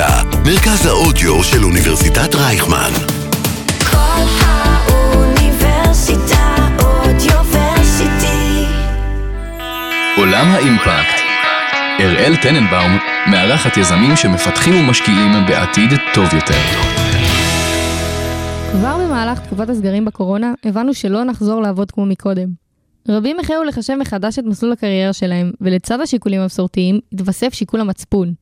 האוניברסיטה, מרכז האודיו של אוניברסיטת רייכמן. כל האוניברסיטה אודיוורסיטי. עולם האימפקט. אראל טננבאום מארחת יזמים שמפתחים ומשקיעים בעתיד טוב יותר. כבר במהלך תקופת הסגרים בקורונה, הבנו שלא נחזור לעבוד כמו מקודם. רבים החלו לחשב מחדש את מסלול הקריירה שלהם, ולצד השיקולים המסורתיים, התווסף שיקול המצפון.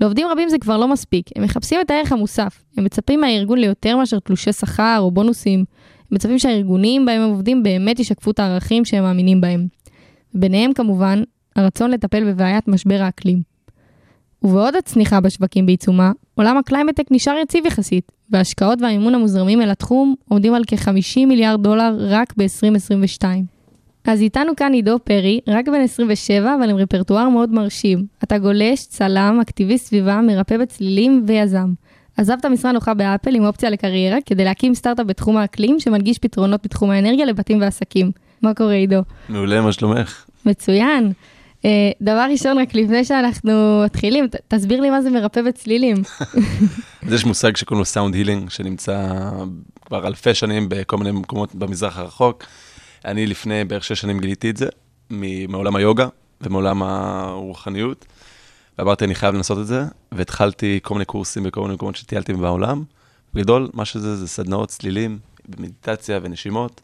לעובדים רבים זה כבר לא מספיק, הם מחפשים את הערך המוסף. הם מצפים מהארגון ליותר מאשר תלושי שכר או בונוסים. הם מצפים שהארגונים בהם הם עובדים באמת ישקפו את הערכים שהם מאמינים בהם. ביניהם כמובן, הרצון לטפל בבעיית משבר האקלים. ובעוד הצניחה בשווקים בעיצומה, עולם הקליימטק נשאר יציב יחסית, וההשקעות והמימון המוזרמים אל התחום עומדים על כ-50 מיליארד דולר רק ב-2022. אז איתנו כאן עידו פרי, רק בן 27, אבל עם רפרטואר מאוד מרשים. אתה גולש, צלם, אקטיביסט סביבה, מרפא בצלילים ויזם. עזבת משרה נוחה באפל עם אופציה לקריירה כדי להקים סטארט-אפ בתחום האקלים שמנגיש פתרונות בתחום האנרגיה לבתים ועסקים. מה קורה עידו? מעולה, מה שלומך? מצוין. אה, דבר ראשון, רק לפני שאנחנו מתחילים, תסביר לי מה זה מרפא בצלילים. אז יש מושג שקוראים לו sound healing, שנמצא כבר אלפי שנים בכל מיני מקומות במזרח הרחוק. אני לפני בערך שש שנים גיליתי את זה, מעולם היוגה ומעולם הרוחניות. ואמרתי, אני חייב לנסות את זה, והתחלתי כל מיני קורסים בכל מיני מקומות שטיילתי בעולם. בגדול, מה שזה, זה סדנאות, צלילים, מדיטציה ונשימות,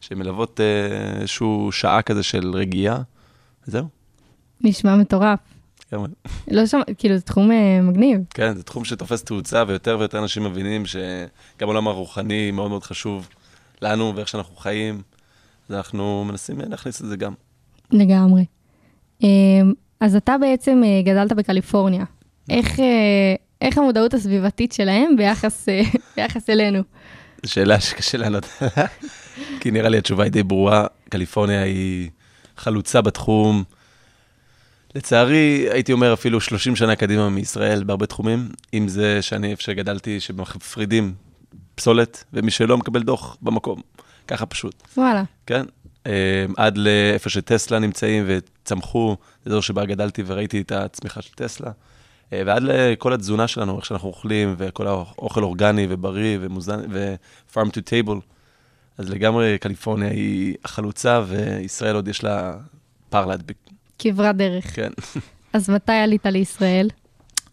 שמלוות אה, איזשהו שעה כזה של רגיעה, וזהו. נשמע מטורף. לא שמע, כאילו, זה תחום uh, מגניב. כן, זה תחום שתופס תאוצה, ויותר ויותר אנשים מבינים שגם העולם הרוחני מאוד מאוד חשוב לנו ואיך שאנחנו חיים, אנחנו מנסים להכניס את זה גם. לגמרי. Uh, אז אתה בעצם uh, גדלת בקליפורניה. איך, uh, איך המודעות הסביבתית שלהם ביחס, ביחס אלינו? זו שאלה שקשה לענות עליה, כי נראה לי התשובה היא די ברורה. קליפורניה היא חלוצה בתחום. לצערי, הייתי אומר אפילו 30 שנה קדימה מישראל בהרבה תחומים, אם זה שאני איפה שגדלתי, שמפרידים פסולת, ומי שלא מקבל דוח במקום. ככה פשוט, וואלה. כן? אה, עד לאיפה שטסלה נמצאים וצמחו, זה אזור שבה גדלתי וראיתי את הצמיחה של טסלה. אה, ועד לכל התזונה שלנו, איך שאנחנו אוכלים, וכל האוכל אורגני ובריא ומוזן, ו-farm to table. אז לגמרי קליפורניה היא החלוצה, וישראל עוד יש לה פער להדביק. כברת דרך. כן. אז מתי עלית לישראל?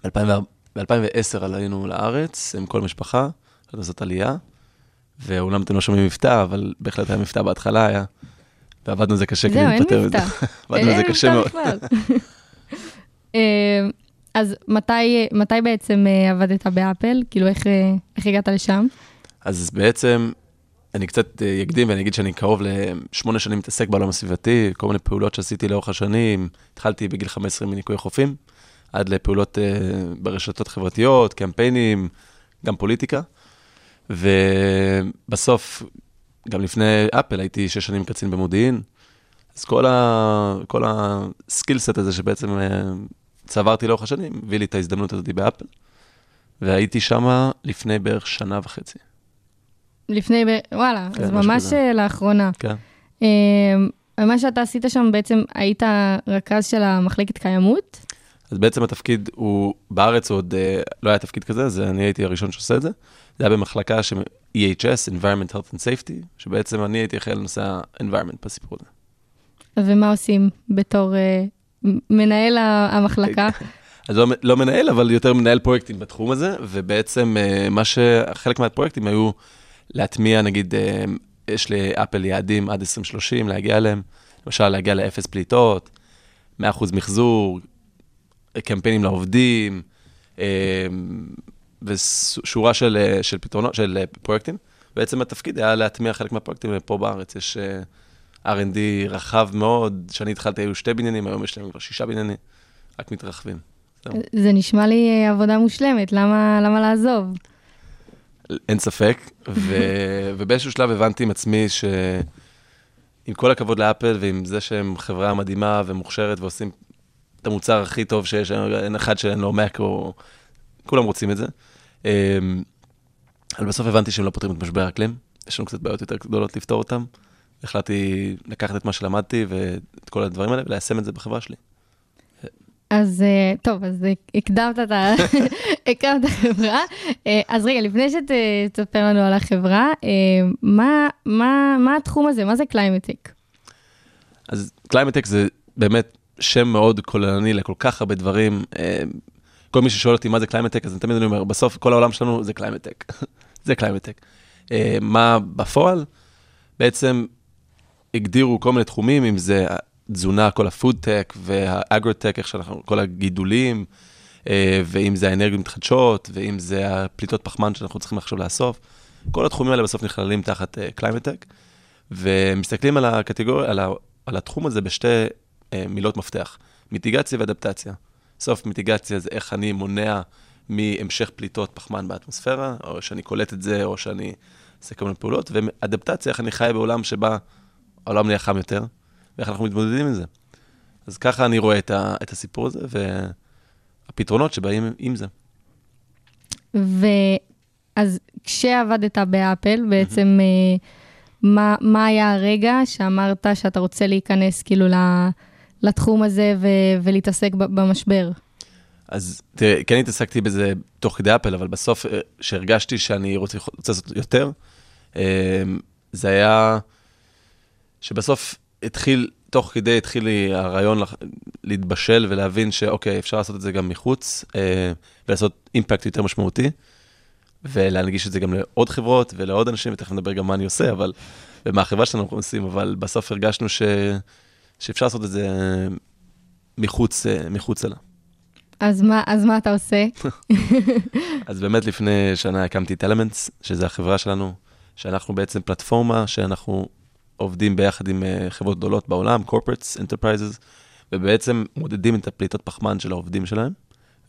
ב-2010 עלינו לארץ עם כל משפחה, החלטנו לעשות עלייה, ואומנם אתם לא שומעים מבטא, אבל בהחלט היה מבטא בהתחלה היה, ועבדנו על זה קשה כדי זהו, אין להיפטר מזה. מבטא. עבדנו על זה קשה מאוד. אה, אז מתי, מתי בעצם אה, עבדת באפל? כאילו, איך, אה, איך הגעת לשם? אז בעצם, אני קצת אקדים ואני אגיד שאני קרוב לשמונה שנים מתעסק בעולם הסביבתי, כל מיני פעולות שעשיתי לאורך השנים. התחלתי בגיל 15 מניקוי חופים, עד לפעולות ברשתות חברתיות, קמפיינים, גם פוליטיקה. ובסוף, גם לפני אפל, הייתי שש שנים קצין במודיעין. אז כל, ה... כל הסקילסט הזה שבעצם אה, צברתי לאורך השנים, הביא לי את ההזדמנות הזאת באפל. והייתי שמה לפני בערך שנה וחצי. לפני, ב... וואלה, כן, אז ממש כזה. אה, לאחרונה. כן. אה, מה שאתה עשית שם בעצם, היית רכז של המחלקת קיימות? אז בעצם התפקיד הוא, בארץ עוד אה, לא היה תפקיד כזה, אז אני הייתי הראשון שעושה את זה. זה היה במחלקה ש... EHS, Environment Health and Safety, שבעצם אני הייתי אחראי לנושא ה-environment בסיפור הזה. ומה עושים בתור אה, מנהל המחלקה? אז לא, לא מנהל, אבל יותר מנהל פרויקטים בתחום הזה, ובעצם אה, מה ש... חלק מהפרויקטים היו להטמיע, נגיד, אה, יש לאפל יעדים עד 2030, להגיע אליהם, למשל להגיע לאפס פליטות, 100% מחזור, קמפיינים לעובדים, אה, ושורה של, אה, של פתרונות, של אה, פרויקטים. בעצם התפקיד היה להטמיע חלק מהפרויקטים, ופה בארץ יש R&D רחב מאוד, כשאני התחלתי היו שתי בניינים, היום יש להם כבר שישה בניינים, רק מתרחבים. זה נשמע לי עבודה מושלמת, למה, למה לעזוב? אין ספק, ו... ובאיזשהו שלב הבנתי עם עצמי שעם כל הכבוד לאפל ועם זה שהם חברה מדהימה ומוכשרת ועושים את המוצר הכי טוב שיש, אין אחד שאין לו מק או... כולם רוצים את זה. אמ, אבל בסוף הבנתי שהם לא פותרים את משבר האקלים, יש לנו קצת בעיות יותר גדולות לפתור אותם. החלטתי לקחת את מה שלמדתי ואת כל הדברים האלה וליישם את זה בחברה שלי. אז אה, טוב, אז הקדמת את ה- החברה. אה, אז רגע, לפני שתספר לנו על החברה, אה, מה- מה מה התחום הזה? מה זה קליימטק? אז קליימטק זה באמת שם מאוד כוללני לכל כך הרבה דברים. אה, כל מי ששואל אותי מה זה קליימטק, אז אני תמיד אומר, בסוף כל העולם שלנו זה קליימטק. זה קליימטק. אה, מה בפועל? בעצם הגדירו כל מיני תחומים, אם זה תזונה, כל הפוד-טק והאגרוטק, איך שאנחנו, כל הגידולים, אה, ואם זה האנרגיות מתחדשות, ואם זה הפליטות פחמן שאנחנו צריכים עכשיו לאסוף. כל התחומים האלה בסוף נכללים תחת קליימטק, ומסתכלים על הקטגוריה, על, ה, על התחום הזה בשתי מילות מפתח, מיטיגציה ואדפטציה. בסוף מיטיגציה זה איך אני מונע מהמשך פליטות פחמן באטמוספירה, או שאני קולט את זה, או שאני עושה כל מיני פעולות, ואדפטציה, איך אני חי בעולם שבה העולם נהיה חם יותר, ואיך אנחנו מתמודדים עם זה. אז ככה אני רואה את, ה, את הסיפור הזה, והפתרונות שבאים עם זה. ואז כשעבדת באפל, בעצם אה, מה, מה היה הרגע שאמרת שאתה רוצה להיכנס כאילו ל- לתחום הזה ו- ולהתעסק ב- במשבר? אז תראה, כן התעסקתי בזה תוך כדי אפל, אבל בסוף, אה, שהרגשתי שאני רוצה, רוצה לעשות יותר, אה, זה היה שבסוף התחיל, תוך כדי התחיל לי הרעיון לח- להתבשל ולהבין שאוקיי, אפשר לעשות את זה גם מחוץ, אה, ולעשות אימפקט יותר משמעותי, ולהנגיש את זה גם לעוד חברות ולעוד אנשים, ותכף נדבר גם מה אני עושה, אבל, ומה החברה שלנו עושים, אבל בסוף הרגשנו ש, שאפשר לעשות את זה מחוץ, אה, מחוץ לה. אז מה, אז מה אתה עושה? אז באמת לפני שנה הקמתי את Elements, שזה החברה שלנו, שאנחנו בעצם פלטפורמה שאנחנו עובדים ביחד עם אה, חברות גדולות בעולם, corporates, enterprises, ובעצם מודדים את הפליטות פחמן של העובדים שלהם,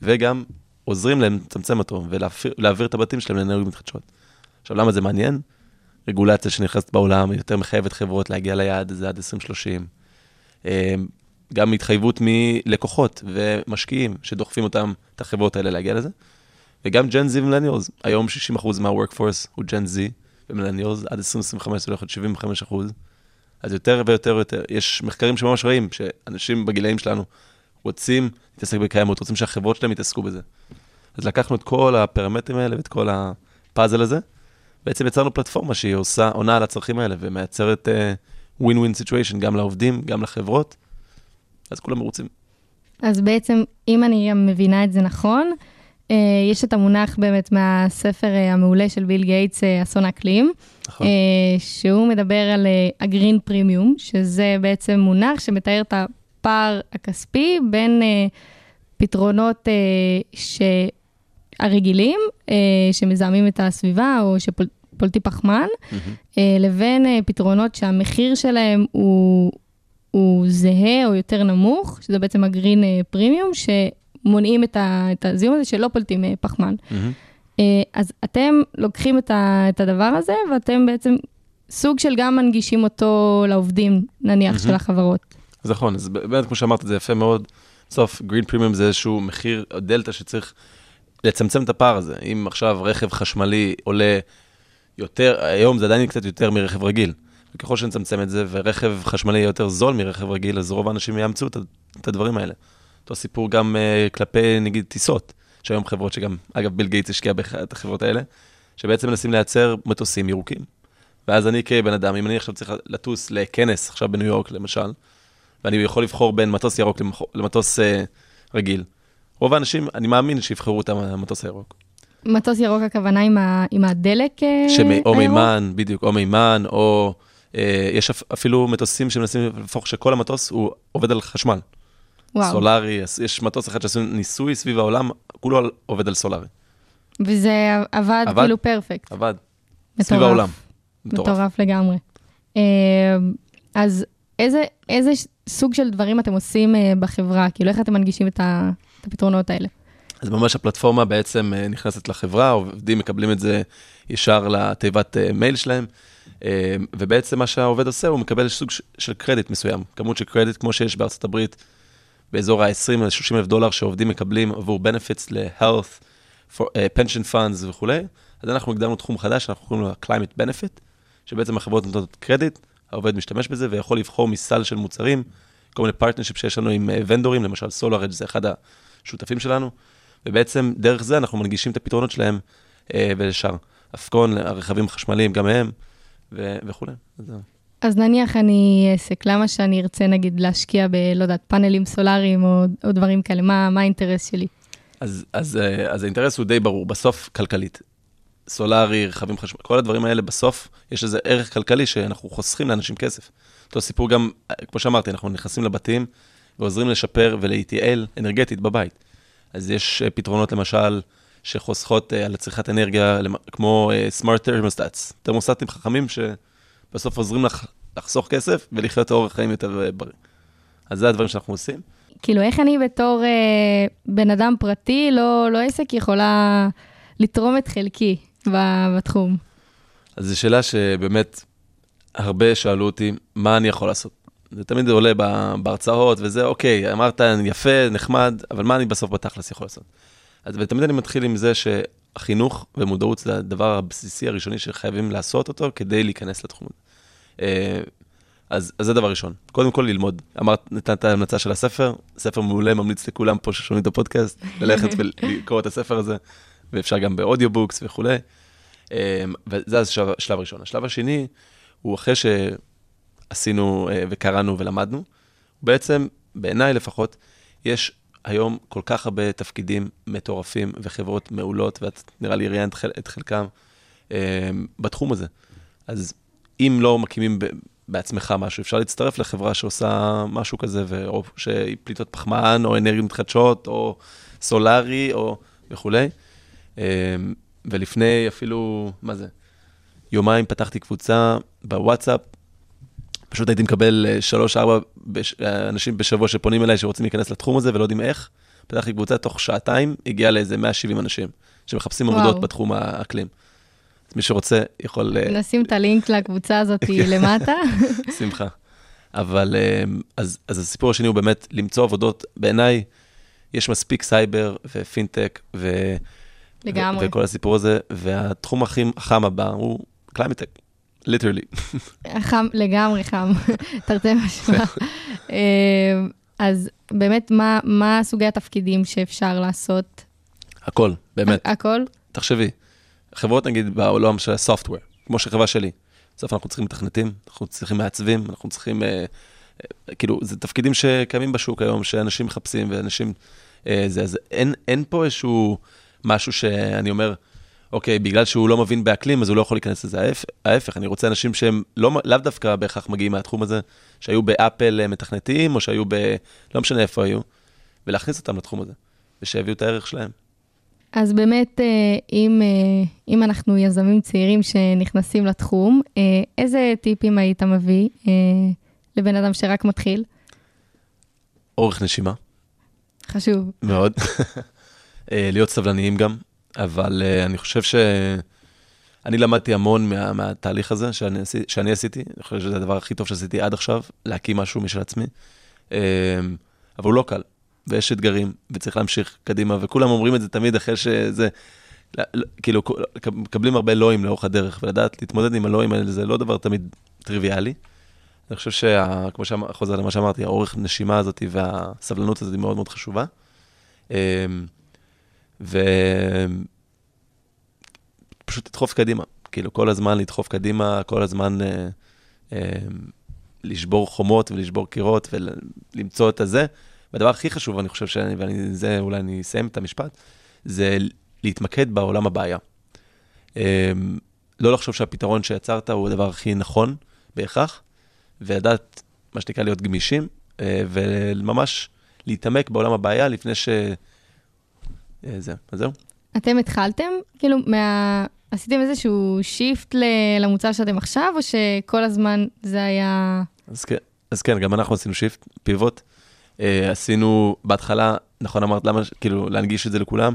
וגם עוזרים להם לצמצם אותו ולהעביר את הבתים שלהם לאנרגיות מתחדשות. עכשיו, למה זה מעניין? רגולציה שנכנסת בעולם, יותר מחייבת חברות להגיע ליעד הזה עד 2030. אה, גם התחייבות מלקוחות ומשקיעים שדוחפים אותם, את החברות האלה להגיע לזה. וגם ג'ן זי ומילניאלס, היום 60% מה-workforce הוא ג'ן זי, ומילניאלס עד 2025 זה הולך להיות 75%. אז יותר ויותר ויותר, יש מחקרים שממש רואים שאנשים בגילאים שלנו רוצים להתעסק בקיימות, רוצים שהחברות שלהם יתעסקו בזה. אז לקחנו את כל הפרמטרים האלה ואת כל הפאזל הזה, בעצם יצרנו פלטפורמה שהיא עושה, עונה על הצרכים האלה ומייצרת uh, win-win situation גם לעובדים, גם לחברות, אז כולם מרוצים. אז בעצם, אם אני מבינה את זה נכון, אה, יש את המונח באמת מהספר אה, המעולה של ביל גייטס, אה, אסון האקלים, נכון. שהוא מדבר על הגרין פרימיום, שזה בעצם מונח שמתאר את הפער הכספי בין פתרונות שהרגילים, אה, שמזהמים את הסביבה או שפולטים פחמן, אה, לבין אה, פתרונות שהמחיר שלהם הוא, הוא זהה או יותר נמוך, שזה בעצם הגרין אה, פרימיום, שמונעים את, ה, את הזיהום הזה שלא פולטים פחמן. אה, אז אתם לוקחים את, ה, את הדבר הזה, ואתם בעצם סוג של גם מנגישים אותו לעובדים, נניח, של החברות. אז נכון, אז באמת, כמו שאמרת, זה יפה מאוד. בסוף, גרין פרימיום זה איזשהו מחיר, דלתא שצריך לצמצם את הפער הזה. אם עכשיו רכב חשמלי עולה יותר, היום זה עדיין קצת יותר מרכב רגיל. וככל שנצמצם את זה, ורכב חשמלי יהיה יותר זול מרכב רגיל, אז רוב האנשים יאמצו את, את הדברים האלה. אותו סיפור גם uh, כלפי, נגיד, טיסות. יש היום חברות שגם, אגב, ביל גייטס השקיע באחת החברות האלה, שבעצם מנסים לייצר מטוסים ירוקים. ואז אני כבן אדם, אם אני עכשיו צריך לטוס לכנס, עכשיו בניו יורק למשל, ואני יכול לבחור בין מטוס ירוק למטוס אה, רגיל. רוב האנשים, אני מאמין שיבחרו את המטוס הירוק. מטוס ירוק הכוונה עם, ה, עם הדלק אה, שמי- או? מימן, בדיוק, או מימן, או אה, יש אפ- אפילו מטוסים שמנסים להפוך שכל המטוס הוא עובד על חשמל. וואו. סולארי, יש מטוס אחד שעשו ניסוי סביב העולם, כולו על- עובד על סולארי. וזה עבד, עבד. כאילו פרפקט. עבד. מטורף. סביב העולם. מטורף. מטורף לגמרי. אה, אז איזה, איזה סוג של דברים אתם עושים אה, בחברה? כאילו, איך אתם מנגישים את, ה, את הפתרונות האלה? אז ממש הפלטפורמה בעצם אה, נכנסת לחברה, עובדים מקבלים את זה ישר לתיבת אה, מייל שלהם, אה, ובעצם מה שהעובד עושה, הוא מקבל סוג של קרדיט מסוים, כמות של קרדיט כמו שיש בארצות הברית, באזור ה-20 ל 30 אלף דולר שעובדים מקבלים עבור benefits ל-health, uh, pension funds וכולי, אז אנחנו הגדרנו תחום חדש, אנחנו קוראים לו climate benefit, שבעצם החברות נותנות קרדיט, העובד משתמש בזה ויכול לבחור מסל של מוצרים, כל מיני partnership שיש לנו עם ונדורים, למשל SolarEdge זה אחד השותפים שלנו, ובעצם דרך זה אנחנו מנגישים את הפתרונות שלהם אה, ולשאר. אפקון, הרכבים החשמליים, גם הם, ו- וכולי. אז זהו. אז נניח אני עסק, למה שאני ארצה נגיד להשקיע ב, לא יודעת, פאנלים סולאריים או, או דברים כאלה? מה, מה האינטרס שלי? אז, אז, אה, אז האינטרס הוא די ברור, בסוף כלכלית. סולארי, רכבים חשמליים, כל הדברים האלה, בסוף יש איזה ערך כלכלי שאנחנו חוסכים לאנשים כסף. אותו סיפור גם, אה, כמו שאמרתי, אנחנו נכנסים לבתים ועוזרים לשפר ולהתייעל אנרגטית בבית. אז יש אה, פתרונות, למשל, שחוסכות אה, על צריכת אנרגיה, כמו אה, smart thermostats, תרמוסטטים חכמים שבסוף עוזרים לך לחסוך כסף ולחיות אורח חיים יותר בריא. אז זה הדברים שאנחנו עושים. כאילו, איך אני בתור אה, בן אדם פרטי, לא, לא עסק, יכולה לתרום את חלקי בתחום? אז זו שאלה שבאמת הרבה שאלו אותי, מה אני יכול לעשות? זה תמיד עולה בהרצאות וזה, אוקיי, אמרת יפה, נחמד, אבל מה אני בסוף בתכלס יכול לעשות? אז ותמיד אני מתחיל עם זה שהחינוך ומודעות זה הדבר הבסיסי הראשוני שחייבים לעשות אותו כדי להיכנס לתחום. אה, אז, אז זה דבר ראשון, קודם כל ללמוד. אמרת, נתנת המלצה של הספר, ספר מעולה, ממליץ לכולם פה ששומעים את הפודקאסט, ללכת ולקרוא את הספר הזה, ואפשר גם באודיובוקס וכולי. אה, וזה השלב, הראשון. השלב השני הוא אחרי שעשינו אה, וקראנו ולמדנו, בעצם, בעיניי לפחות, יש היום כל כך הרבה תפקידים מטורפים וחברות מעולות, ואת נראה לי ראיינת את חלקם אה, בתחום הזה. אז אם לא מקימים בעצמך משהו, אפשר להצטרף לחברה שעושה משהו כזה, ו- או פליטות פחמן, או אנרגיות מתחדשות, או סולארי, או וכולי. אה, ולפני אפילו, מה זה? יומיים פתחתי קבוצה בוואטסאפ, פשוט הייתי מקבל אה, שלוש-ארבע בש... אה, אנשים בשבוע שפונים אליי שרוצים להיכנס לתחום הזה ולא יודעים איך. פתחתי קבוצה, תוך שעתיים הגיע לאיזה 170 אנשים שמחפשים. עבודות בתחום האקלים. אז מי שרוצה יכול, אה, נשים את הלינק לקבוצה הזאת למטה. שמחה. אבל אה, אז, אז הסיפור השני הוא באמת למצוא עבודות, בעיניי יש מספיק סייבר ופינטק ו... לגמרי. ו- וכל הסיפור הזה, והתחום הכי חם הבא הוא climate tech, literally. חם, לגמרי חם, תרתי משמע. אה, אז באמת, מה, מה סוגי התפקידים שאפשר לעשות? הכל, באמת. הכל? תחשבי, חברות נגיד בעולם של הסופטוור, כמו שחברה שלי, בסוף אנחנו צריכים מתכנתים, אנחנו צריכים מעצבים, אנחנו צריכים, אה, אה, כאילו, זה תפקידים שקיימים בשוק היום, שאנשים מחפשים ואנשים, אה, זה, אז אין, אין פה איזשהו משהו שאני אומר, אוקיי, בגלל שהוא לא מבין באקלים, אז הוא לא יכול להיכנס לזה. ההפ- ההפך, אני רוצה אנשים שהם לא, לאו דווקא בהכרח מגיעים מהתחום הזה, שהיו באפל אה, מתכנתים, או שהיו ב... לא משנה איפה היו, ולהכניס אותם לתחום הזה, ושיביאו את הערך שלהם. אז באמת, אה, אם, אה, אם אנחנו יזמים צעירים שנכנסים לתחום, איזה טיפים היית מביא לבן אדם שרק מתחיל? אורך נשימה. חשוב. מאוד. להיות סבלניים גם, אבל אה, אני חושב ש... אני למדתי המון מה, מהתהליך הזה שאני, שאני עשיתי, אני חושב שזה הדבר הכי טוב שעשיתי עד עכשיו, להקים משהו משל עצמי. אה, אבל הוא לא קל, ויש אתגרים, וצריך להמשיך קדימה, וכולם אומרים את זה תמיד אחרי שזה, כאילו, מקבלים הרבה לואים לאורך הדרך, ולדעת להתמודד עם הלואים האלה זה לא דבר תמיד טריוויאלי. אני חושב שכמו שחוזר למה שאמרתי, האורך נשימה הזאת והסבלנות הזאת היא מאוד מאוד חשובה. ופשוט לדחוף קדימה, כאילו כל הזמן לדחוף קדימה, כל הזמן אה, אה, לשבור חומות ולשבור קירות ולמצוא את הזה. והדבר הכי חשוב, אני חושב, שאני, ואני, זה אולי אני אסיים את המשפט, זה להתמקד בעולם הבעיה. אה, לא לחשוב שהפתרון שיצרת הוא הדבר הכי נכון בהכרח, ולדעת, מה שנקרא, להיות גמישים, אה, וממש להתעמק בעולם הבעיה לפני ש... אה, זה, אז זהו. אתם התחלתם, כאילו, מה... עשיתם איזשהו שיפט ל- למוצר שאתם עכשיו, או שכל הזמן זה היה... אז כן, אז כן, גם אנחנו עשינו שיפט, פיבוט. אה, עשינו, בהתחלה, נכון אמרת, למה, כאילו, להנגיש את זה לכולם?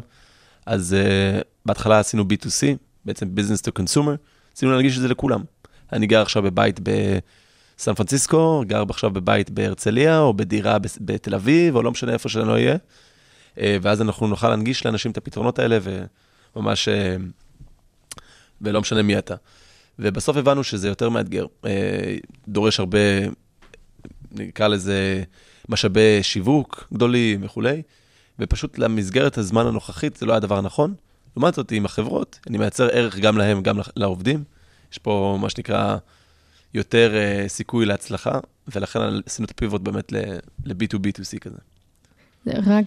אז אה, בהתחלה עשינו B2C, בעצם Business to Consumer, עשינו להנגיש את זה לכולם. אני גר עכשיו בבית בסן פרנסיסקו, גר עכשיו בבית בהרצליה, או בדירה בתל אביב, או לא משנה איפה שאני לא אהיה. אה, ואז אנחנו נוכל להנגיש לאנשים את הפתרונות האלה, וממש, אה, ולא משנה מי אתה. ובסוף הבנו שזה יותר מאתגר, אה, דורש הרבה נקרא לזה משאבי שיווק גדולים וכולי, ופשוט למסגרת הזמן הנוכחית זה לא היה הדבר הנכון. לעומת זאת, עם החברות, אני מייצר ערך גם להם, גם לעובדים. יש פה מה שנקרא יותר סיכוי להצלחה, ולכן עשינו את הפיבוט באמת ל-B2B2C כזה. רק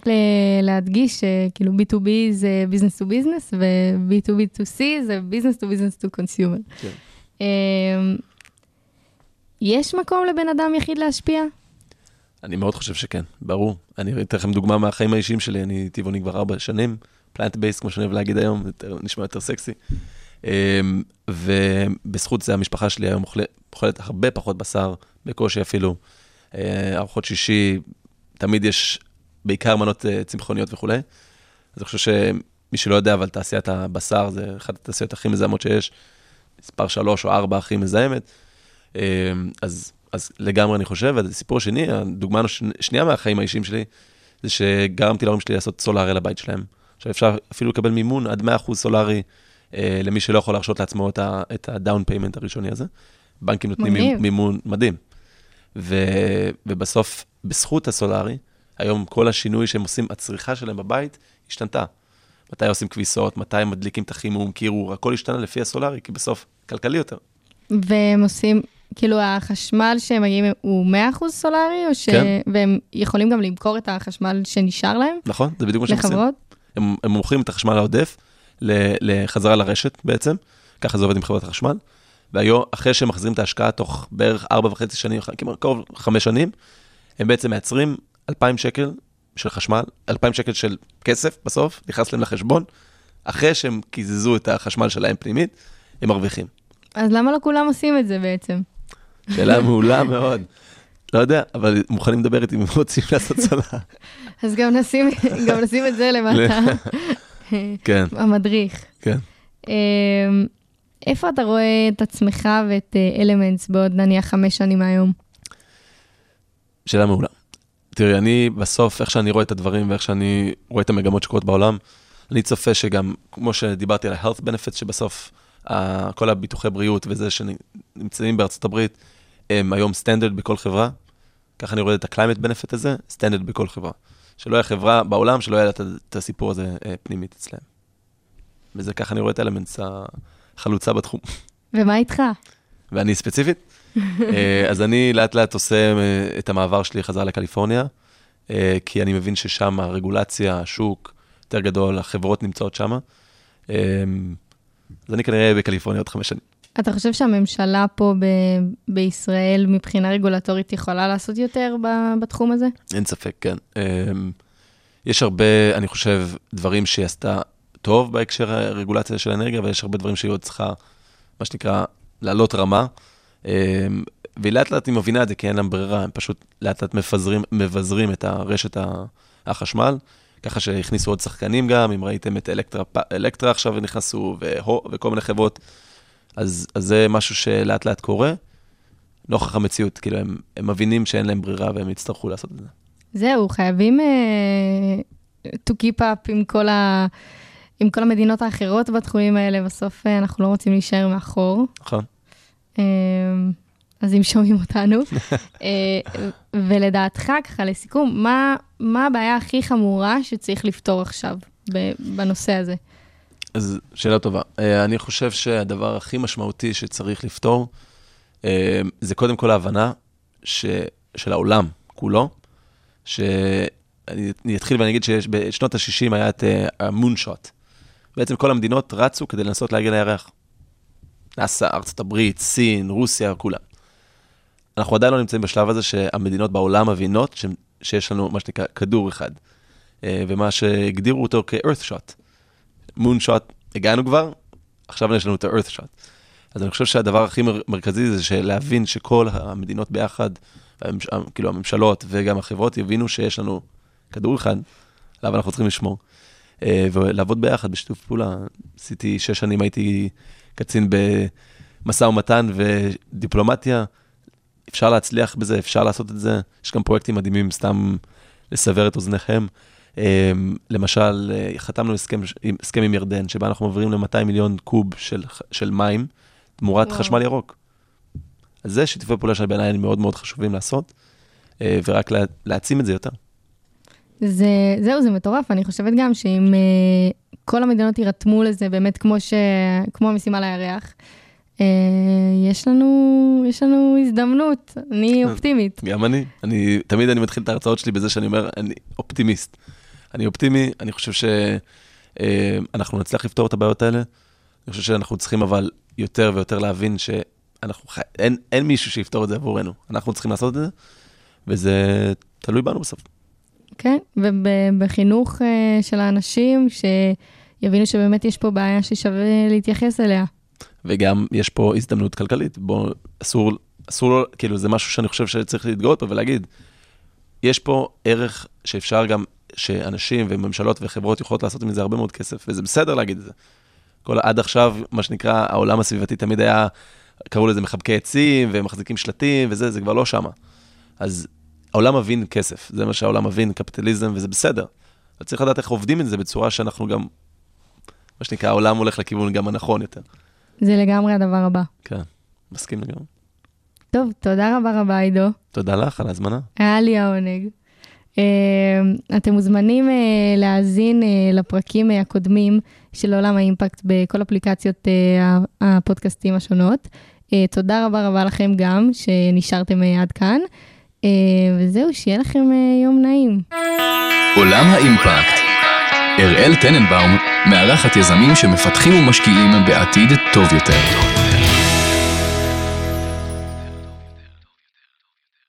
להדגיש שכאילו B2B זה business to business ו-B2B2C זה business to business to consumer. כן. אמ, יש מקום לבן אדם יחיד להשפיע? אני מאוד חושב שכן, ברור. אני אתן לכם דוגמה מהחיים האישיים שלי, אני טבעוני כבר ארבע שנים, פלנט בייס, כמו שאני אוהב להגיד היום, יותר, נשמע יותר סקסי. אמ, ובזכות זה המשפחה שלי היום אוכלת, אוכלת הרבה פחות בשר, בקושי אפילו. אה, ארוחות שישי, תמיד יש בעיקר מנות אה, צמחוניות וכולי. אז אני חושב שמי שלא יודע, אבל תעשיית הבשר זה אחת התעשיות הכי מזהמות שיש, מספר שלוש או ארבע הכי מזהמת. אמ, אז, אז לגמרי אני חושב, והסיפור השני, הדוגמה השנייה מהחיים האישיים שלי, זה שגרמתי להורים שלי לעשות סולארי לבית שלהם. עכשיו אפשר אפילו לקבל מימון עד 100% סולארי אה, למי שלא יכול להרשות לעצמו את ה- את ה down payment הראשוני הזה. בנקים נותנים מגניב. מימון מדהים. ו, ובסוף, בזכות הסולארי, היום כל השינוי שהם עושים, הצריכה שלהם בבית, השתנתה. מתי עושים כביסות, מתי הם מדליקים את החימום, קירור, הכל השתנה לפי הסולארי, כי בסוף כלכלי יותר. והם עושים, כאילו החשמל שהם מגיעים הוא 100% סולארי, או ש... כן. והם יכולים גם למכור את החשמל שנשאר להם נכון? זה בדיוק מה שהם עושים. לחברות? הם, הם מוכרים את החשמל העודף לחזרה לרשת בעצם, ככה זה עובד עם חברת החשמל, והיום, אחרי שהם מחזירים את ההשקעה תוך בערך ארבע וחצי שנים, כמעט קרוב חמש שנים, הם בעצם מייצרים 2,000 שקל של חשמל, 2,000 שקל של כסף בסוף, נכנס להם לחשבון, אחרי שהם קיזזו את החשמל שלהם פנימית, הם מרוויחים. אז למה לא כולם עושים את זה בעצם? שאלה מעולה מאוד. לא יודע, אבל מוכנים לדבר איתי אם הם רוצים לעשות סולאר. אז גם נשים, גם נשים את זה למטה. כן, המדריך. כן. אמ, איפה אתה רואה את עצמך ואת אלמנטס בעוד נניח חמש שנים מהיום? שאלה מעולה. תראי, אני בסוף, איך שאני רואה את הדברים ואיך שאני רואה את המגמות שקורות בעולם, אני צופה שגם, כמו שדיברתי על ה-health benefits, שבסוף כל הביטוחי בריאות וזה שנמצאים בארצות הברית, הם היום סטנדרט בכל חברה. ככה אני רואה את ה-climate benefit הזה, סטנדרט בכל חברה. שלא יהיה חברה בעולם שלא יהיה את הסיפור הזה אה, פנימית אצלם. וזה ככה אני רואה את אלמנטס החלוצה בתחום. ומה איתך? ואני ספציפית. אה, אז אני לאט לאט עושה אה, את המעבר שלי חזרה לקליפורניה, אה, כי אני מבין ששם הרגולציה, השוק יותר גדול, החברות נמצאות שם. אז אני כנראה בקליפורניה עוד חמש שנים. אתה חושב שהממשלה פה ב- בישראל מבחינה רגולטורית יכולה לעשות יותר ב- בתחום הזה? אין ספק, כן. יש הרבה, אני חושב, דברים שהיא עשתה טוב בהקשר הרגולציה של האנרגיה, ויש הרבה דברים שהיא עוד צריכה, מה שנקרא, לעלות רמה. אה, והיא לאט לאט היא מבינה את זה, כי אין להם ברירה, הם פשוט לאט לאט מפזרים, מבזרים את הרשת החשמל, ככה שהכניסו עוד שחקנים גם, אם ראיתם את אלקטרה, אלקטרה עכשיו נכנסו, והו, וכל מיני חברות, אז, אז זה משהו שלאט לאט קורה, נוכח המציאות, כאילו הם, הם מבינים שאין להם ברירה והם יצטרכו לעשות את זה. זהו, חייבים uh, to keep up עם כל, ה, עם כל המדינות האחרות בתחומים האלה, בסוף uh, אנחנו לא רוצים להישאר מאחור. נכון? Uh, אז אם שומעים אותנו. uh, ולדעתך, ככה לסיכום, מה, מה הבעיה הכי חמורה שצריך לפתור עכשיו בנושא הזה? אז שאלה טובה. אה, אני חושב שהדבר הכי משמעותי שצריך לפתור, אה, זה קודם כל ההבנה ש... של העולם כולו, שאני אני אתחיל ואני אגיד שבשנות ה-60 היה את המונשוט. בעצם כל המדינות רצו כדי לנסות להגיע לירח. נאסא, ארצות הברית, סין, רוסיה, כולם. אנחנו עדיין לא נמצאים בשלב הזה שהמדינות בעולם מבינות ש... שיש לנו מה שנקרא כדור אחד, אה, ומה שהגדירו אותו כ-earth shot. מון שוט, הגענו כבר, עכשיו יש לנו את ה-earth shot. אז אני חושב שהדבר הכי מר- מרכזי זה של להבין שכל המדינות ביחד, הממש- כאילו הממשלות וגם החברות יבינו שיש לנו כדור אחד, עליו אנחנו צריכים לשמור. אה, ולעבוד ביחד בשיתוף פעולה. עשיתי שש שנים, הייתי קצין במשא ומתן ודיפלומטיה. אפשר להצליח בזה, אפשר לעשות את זה. יש גם פרויקטים מדהימים, סתם לסבר את אוזניכם. אה, למשל, אה, חתמנו הסכם, הסכם עם ירדן, שבה אנחנו מעבירים ל-200 מיליון קוב של, של מים, תמורת וואו. חשמל ירוק. אז זה שיתופי פעולה שבעיניי הם מאוד מאוד חשובים לעשות. אה, ורק לה, להעצים את זה יותר. זה, זהו, זה מטורף. אני חושבת גם שאם אה, כל המדינות יירתמו לזה, באמת כמו, ש, כמו המשימה לירח, אה, יש, לנו, יש לנו הזדמנות, אני אופטימית. גם אני, אני, תמיד אני מתחיל את ההרצאות שלי בזה שאני אומר, אני אופטימיסט. אני אופטימי, אני חושב שאנחנו נצליח לפתור את הבעיות האלה. אני חושב שאנחנו צריכים אבל יותר ויותר להבין שאנחנו. אין, אין מישהו שיפתור את זה עבורנו. אנחנו צריכים לעשות את זה, וזה תלוי בנו בסוף. כן, ובחינוך אה, של האנשים, שיבינו שבאמת יש פה בעיה ששווה להתייחס אליה. וגם יש פה הזדמנות כלכלית. בוא, אסור, אסור, כאילו, זה משהו שאני חושב שצריך להתגאות פה ולהגיד, יש פה ערך שאפשר גם, שאנשים וממשלות וחברות יכולות לעשות עם זה הרבה מאוד כסף, וזה בסדר להגיד את זה. כל עד עכשיו, מה שנקרא, העולם הסביבתי תמיד היה, קראו לזה מחבקי עצים ומחזיקים שלטים וזה, זה כבר לא שמה. אז העולם מבין כסף, זה מה שהעולם מבין, קפיטליזם, וזה בסדר. אבל צריך לדעת איך עובדים את זה בצורה שאנחנו גם, מה שנקרא, העולם הולך לכיוון גם הנכון יותר. זה לגמרי הדבר הבא. כן, מסכים לגמרי. טוב, תודה רבה רבה, עידו. תודה לך על ההזמנה. היה לי העונג. אה, אתם מוזמנים אה, להאזין אה, לפרקים הקודמים של עולם האימפקט בכל אפליקציות הפודקאסטים השונות. תודה רבה רבה לכם גם שנשארתם עד כאן. וזהו, שיהיה לכם יום נעים. עולם האימפקט. אראל טננבאום מארחת יזמים שמפתחים ומשקיעים בעתיד טוב יותר.